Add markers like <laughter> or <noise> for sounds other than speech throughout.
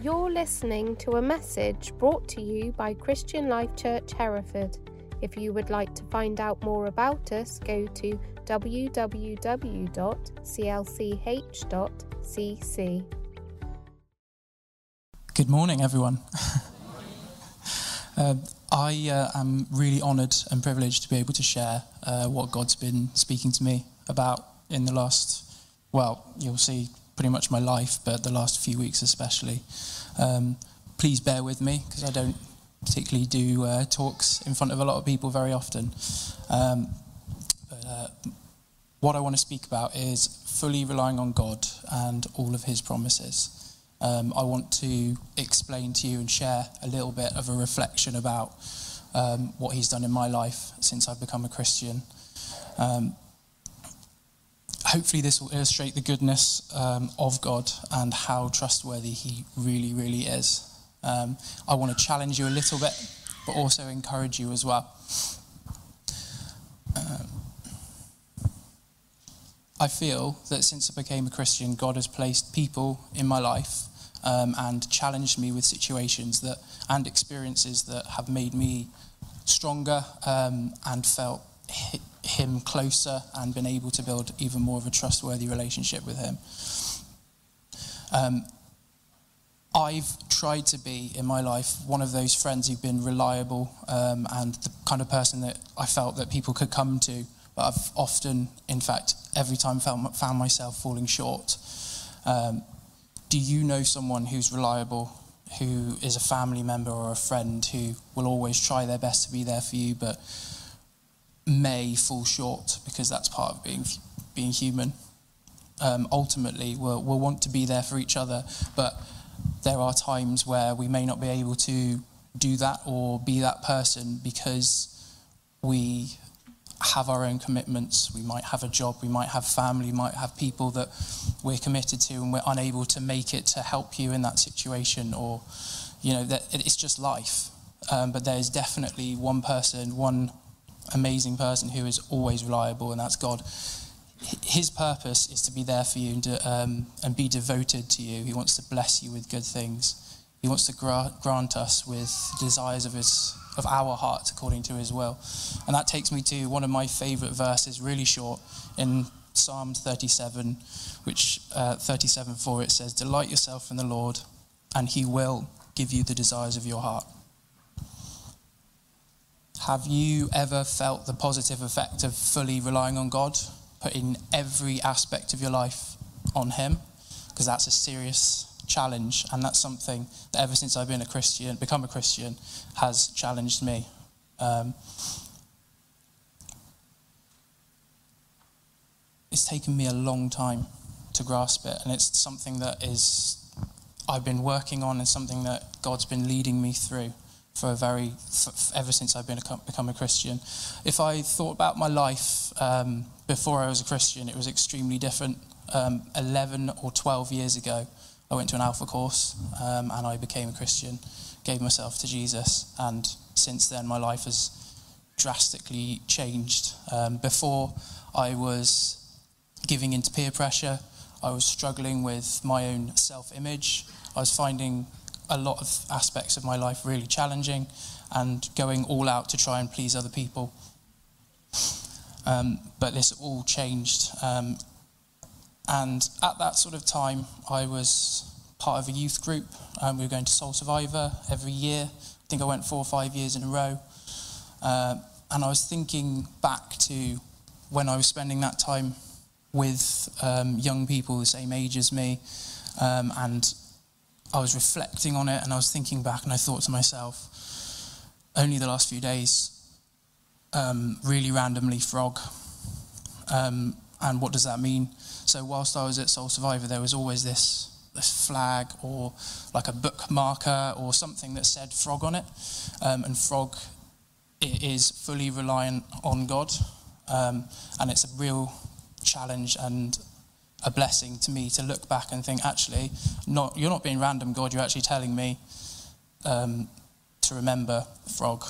You're listening to a message brought to you by Christian Life Church Hereford. If you would like to find out more about us, go to www.clch.cc. Good morning, everyone. <laughs> uh, I uh, am really honoured and privileged to be able to share uh, what God's been speaking to me about in the last, well, you'll see pretty much my life, but the last few weeks especially. Um, please bear with me because I don't particularly do uh, talks in front of a lot of people very often. Um, but uh, what I want to speak about is fully relying on God and all of His promises. Um, I want to explain to you and share a little bit of a reflection about um, what He's done in my life since I've become a Christian. Um, hopefully, this will illustrate the goodness um, of God and how trustworthy He really, really is. Um, I want to challenge you a little bit, but also encourage you as well. Um, I feel that since I became a Christian, God has placed people in my life um, and challenged me with situations that and experiences that have made me stronger um, and felt him closer and been able to build even more of a trustworthy relationship with him. Um, I've tried to be in my life one of those friends who've been reliable um, and the kind of person that I felt that people could come to. But I've often, in fact, every time found, found myself falling short. Um, do you know someone who's reliable, who is a family member or a friend who will always try their best to be there for you, but may fall short because that's part of being being human? Um, ultimately, we'll, we'll want to be there for each other, but there are times where we may not be able to do that or be that person because we have our own commitments. We might have a job, we might have family, might have people that we're committed to and we're unable to make it to help you in that situation or, you know, that it's just life. Um, but there's definitely one person, one amazing person who is always reliable, and that's God his purpose is to be there for you and, um, and be devoted to you. He wants to bless you with good things. He wants to gra- grant us with desires of his of our hearts according to his will. And that takes me to one of my favorite verses, really short, in Psalm 37, which uh, 37 4 it says, Delight yourself in the Lord, and he will give you the desires of your heart. Have you ever felt the positive effect of fully relying on God? putting every aspect of your life on Him, because that's a serious challenge, and that's something that ever since I've been a Christian, become a Christian, has challenged me. Um, it's taken me a long time to grasp it, and it's something that is I've been working on, and something that God's been leading me through for a very ever since I've been a, become a Christian. If I thought about my life um, before I was a Christian, it was extremely different. Um, Eleven or twelve years ago, I went to an Alpha course um, and I became a Christian, gave myself to Jesus, and since then my life has drastically changed. Um, before I was giving into peer pressure. I was struggling with my own self-image. I was finding a lot of aspects of my life really challenging and going all out to try and please other people. Um, but this all changed. Um, and at that sort of time, I was part of a youth group. Um, we were going to Soul Survivor every year. I think I went four or five years in a row. Uh, and I was thinking back to when I was spending that time with um, young people the same age as me um, and I was reflecting on it and I was thinking back and I thought to myself, only the last few days, um, really randomly frog. Um, and what does that mean? So whilst I was at Soul Survivor, there was always this this flag or like a book marker or something that said frog on it. Um, and frog it is fully reliant on God. Um, and it's a real challenge and a blessing to me to look back and think, actually, not, you're not being random, God, you're actually telling me um, to remember frog.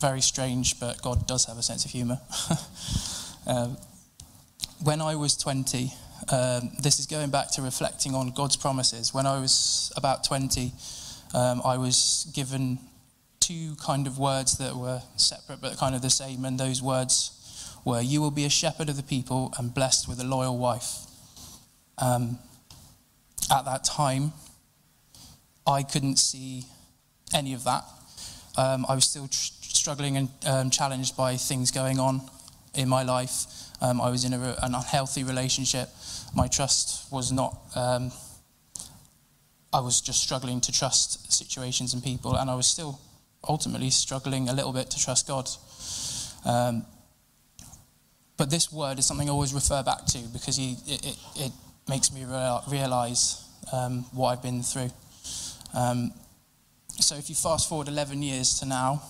Very strange, but God does have a sense of humour. <laughs> um, when I was 20, Um, this is going back to reflecting on God's promises. When I was about 20, um, I was given two kind of words that were separate but kind of the same, and those words were, You will be a shepherd of the people and blessed with a loyal wife. Um, at that time, I couldn't see any of that. Um, I was still tr- struggling and um, challenged by things going on in my life. Um, I was in a, an unhealthy relationship. My trust was not, um, I was just struggling to trust situations and people, and I was still ultimately struggling a little bit to trust God. Um, but this word is something I always refer back to because he, it, it, it makes me realize um, what I've been through. Um, so if you fast forward 11 years to now,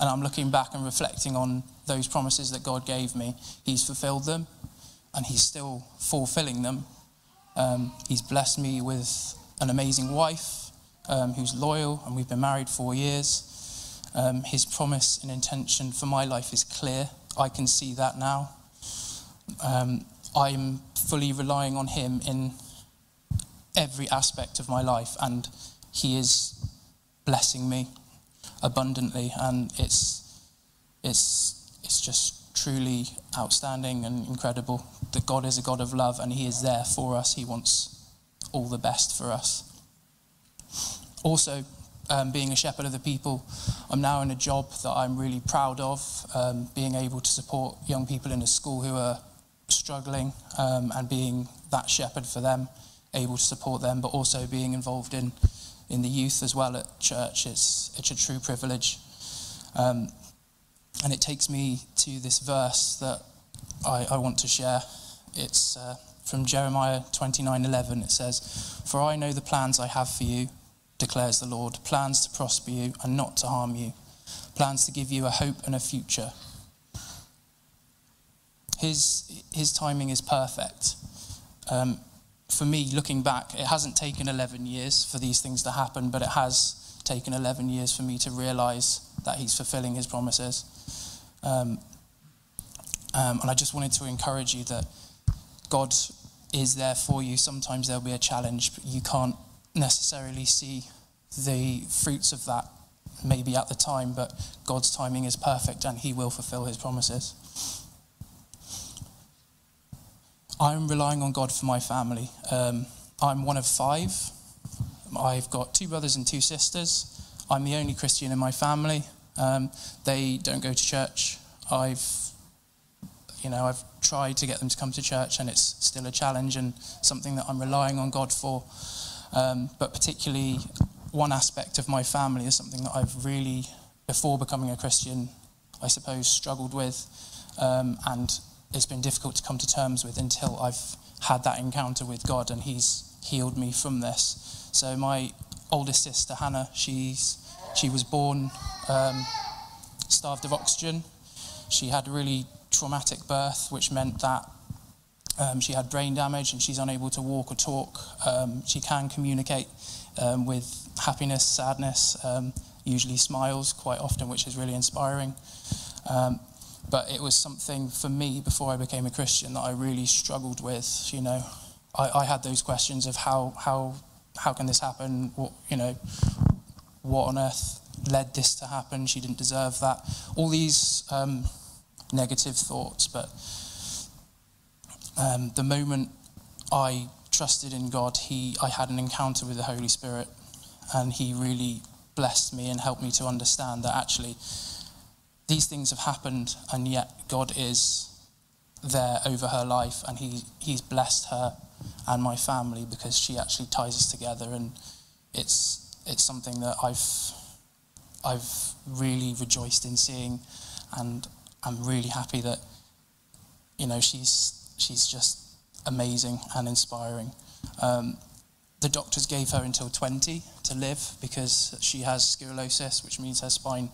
and I'm looking back and reflecting on those promises that God gave me, He's fulfilled them, and He's still fulfilling them. Um, he's blessed me with an amazing wife um, who's loyal, and we've been married four years. Um, his promise and intention for my life is clear. I can see that now. Um, I'm fully relying on Him in every aspect of my life, and He is blessing me abundantly, and it's it's it's just truly outstanding and incredible that God is a God of love, and He is there for us. He wants all the best for us. Also, um, being a shepherd of the people, I'm now in a job that I'm really proud of, um, being able to support young people in a school who are struggling um, and being that shepherd for them, able to support them, but also being involved in, in the youth as well at church. It's, it's a true privilege. Um, and it takes me to this verse that I, I want to share. It's uh, from Jeremiah 29:11. It says, "For I know the plans I have for you," declares the Lord, plans to prosper you and not to harm you, plans to give you a hope and a future. His, his timing is perfect. Um, for me, looking back, it hasn't taken 11 years for these things to happen, but it has taken 11 years for me to realize that He's fulfilling His promises. Um, um, and I just wanted to encourage you that God is there for you. Sometimes there'll be a challenge, but you can't necessarily see the fruits of that maybe at the time, but God's timing is perfect and He will fulfill His promises. I'm relying on God for my family. Um, I'm one of five. I've got two brothers and two sisters. I'm the only Christian in my family. Um, they don't go to church. I've, you know, I've tried to get them to come to church, and it's still a challenge and something that I'm relying on God for. Um, but particularly, one aspect of my family is something that I've really, before becoming a Christian, I suppose, struggled with, um, and it's been difficult to come to terms with until I've had that encounter with God, and He's healed me from this. So my oldest sister Hannah, she's she was born um, starved of oxygen. She had a really traumatic birth, which meant that um, she had brain damage and she's unable to walk or talk. Um, she can communicate um, with happiness, sadness, um, usually smiles quite often, which is really inspiring. But it was something for me before I became a Christian that I really struggled with. You know, I, I had those questions of how how how can this happen? What you know, what on earth led this to happen? She didn't deserve that. All these um, negative thoughts, but um, the moment I trusted in God, he, I had an encounter with the Holy Spirit, and He really blessed me and helped me to understand that actually these things have happened, and yet God is there over her life, and he, He's blessed her and my family because she actually ties us together, and it's it's something that I've I've really rejoiced in seeing, and I'm really happy that you know she's she's just amazing and inspiring. Um, the doctors gave her until 20 to live because she has scoliosis, which means her spine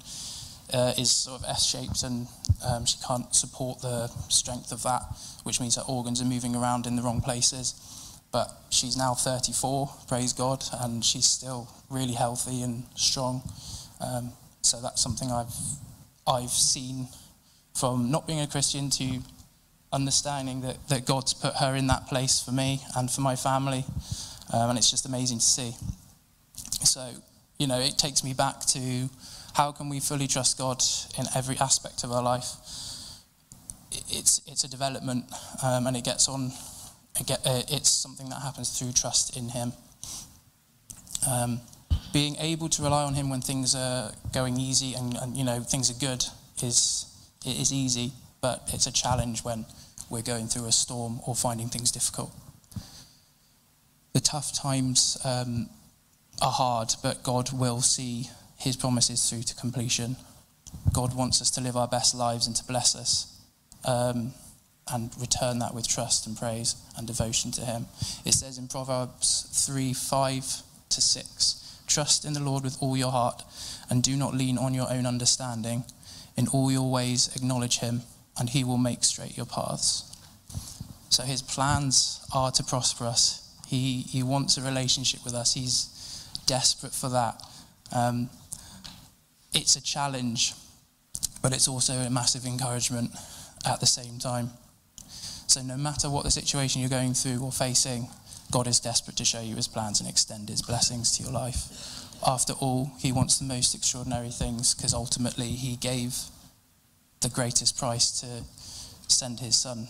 uh, is sort of S-shaped and um, she can't support the strength of that, which means her organs are moving around in the wrong places. But she's now 34, praise God, and she's still really healthy and strong. Um, so that's something I've I've seen from not being a Christian to understanding that, that God's put her in that place for me and for my family. Um, and it's just amazing to see. So, you know, it takes me back to how can we fully trust God in every aspect of our life? It's, it's a development um, and it gets on, uh, it's something that happens through trust in Him. Um, being able to rely on Him when things are going easy and, and you know, things are good is, it is easy, but it's a challenge when we're going through a storm or finding things difficult. The tough times um, are hard, but God will see his promises through to completion. God wants us to live our best lives and to bless us um, and return that with trust and praise and devotion to him. It says in Proverbs 3 5 to 6 Trust in the Lord with all your heart and do not lean on your own understanding. In all your ways, acknowledge him, and he will make straight your paths. So his plans are to prosper us. He, he wants a relationship with us. He's desperate for that. Um, it's a challenge, but it's also a massive encouragement at the same time. So, no matter what the situation you're going through or facing, God is desperate to show you his plans and extend his blessings to your life. After all, he wants the most extraordinary things because ultimately he gave the greatest price to send his son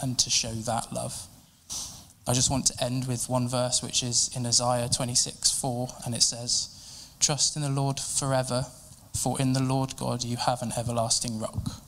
and to show that love. I just want to end with one verse, which is in Isaiah 26 4, and it says, Trust in the Lord forever, for in the Lord God you have an everlasting rock.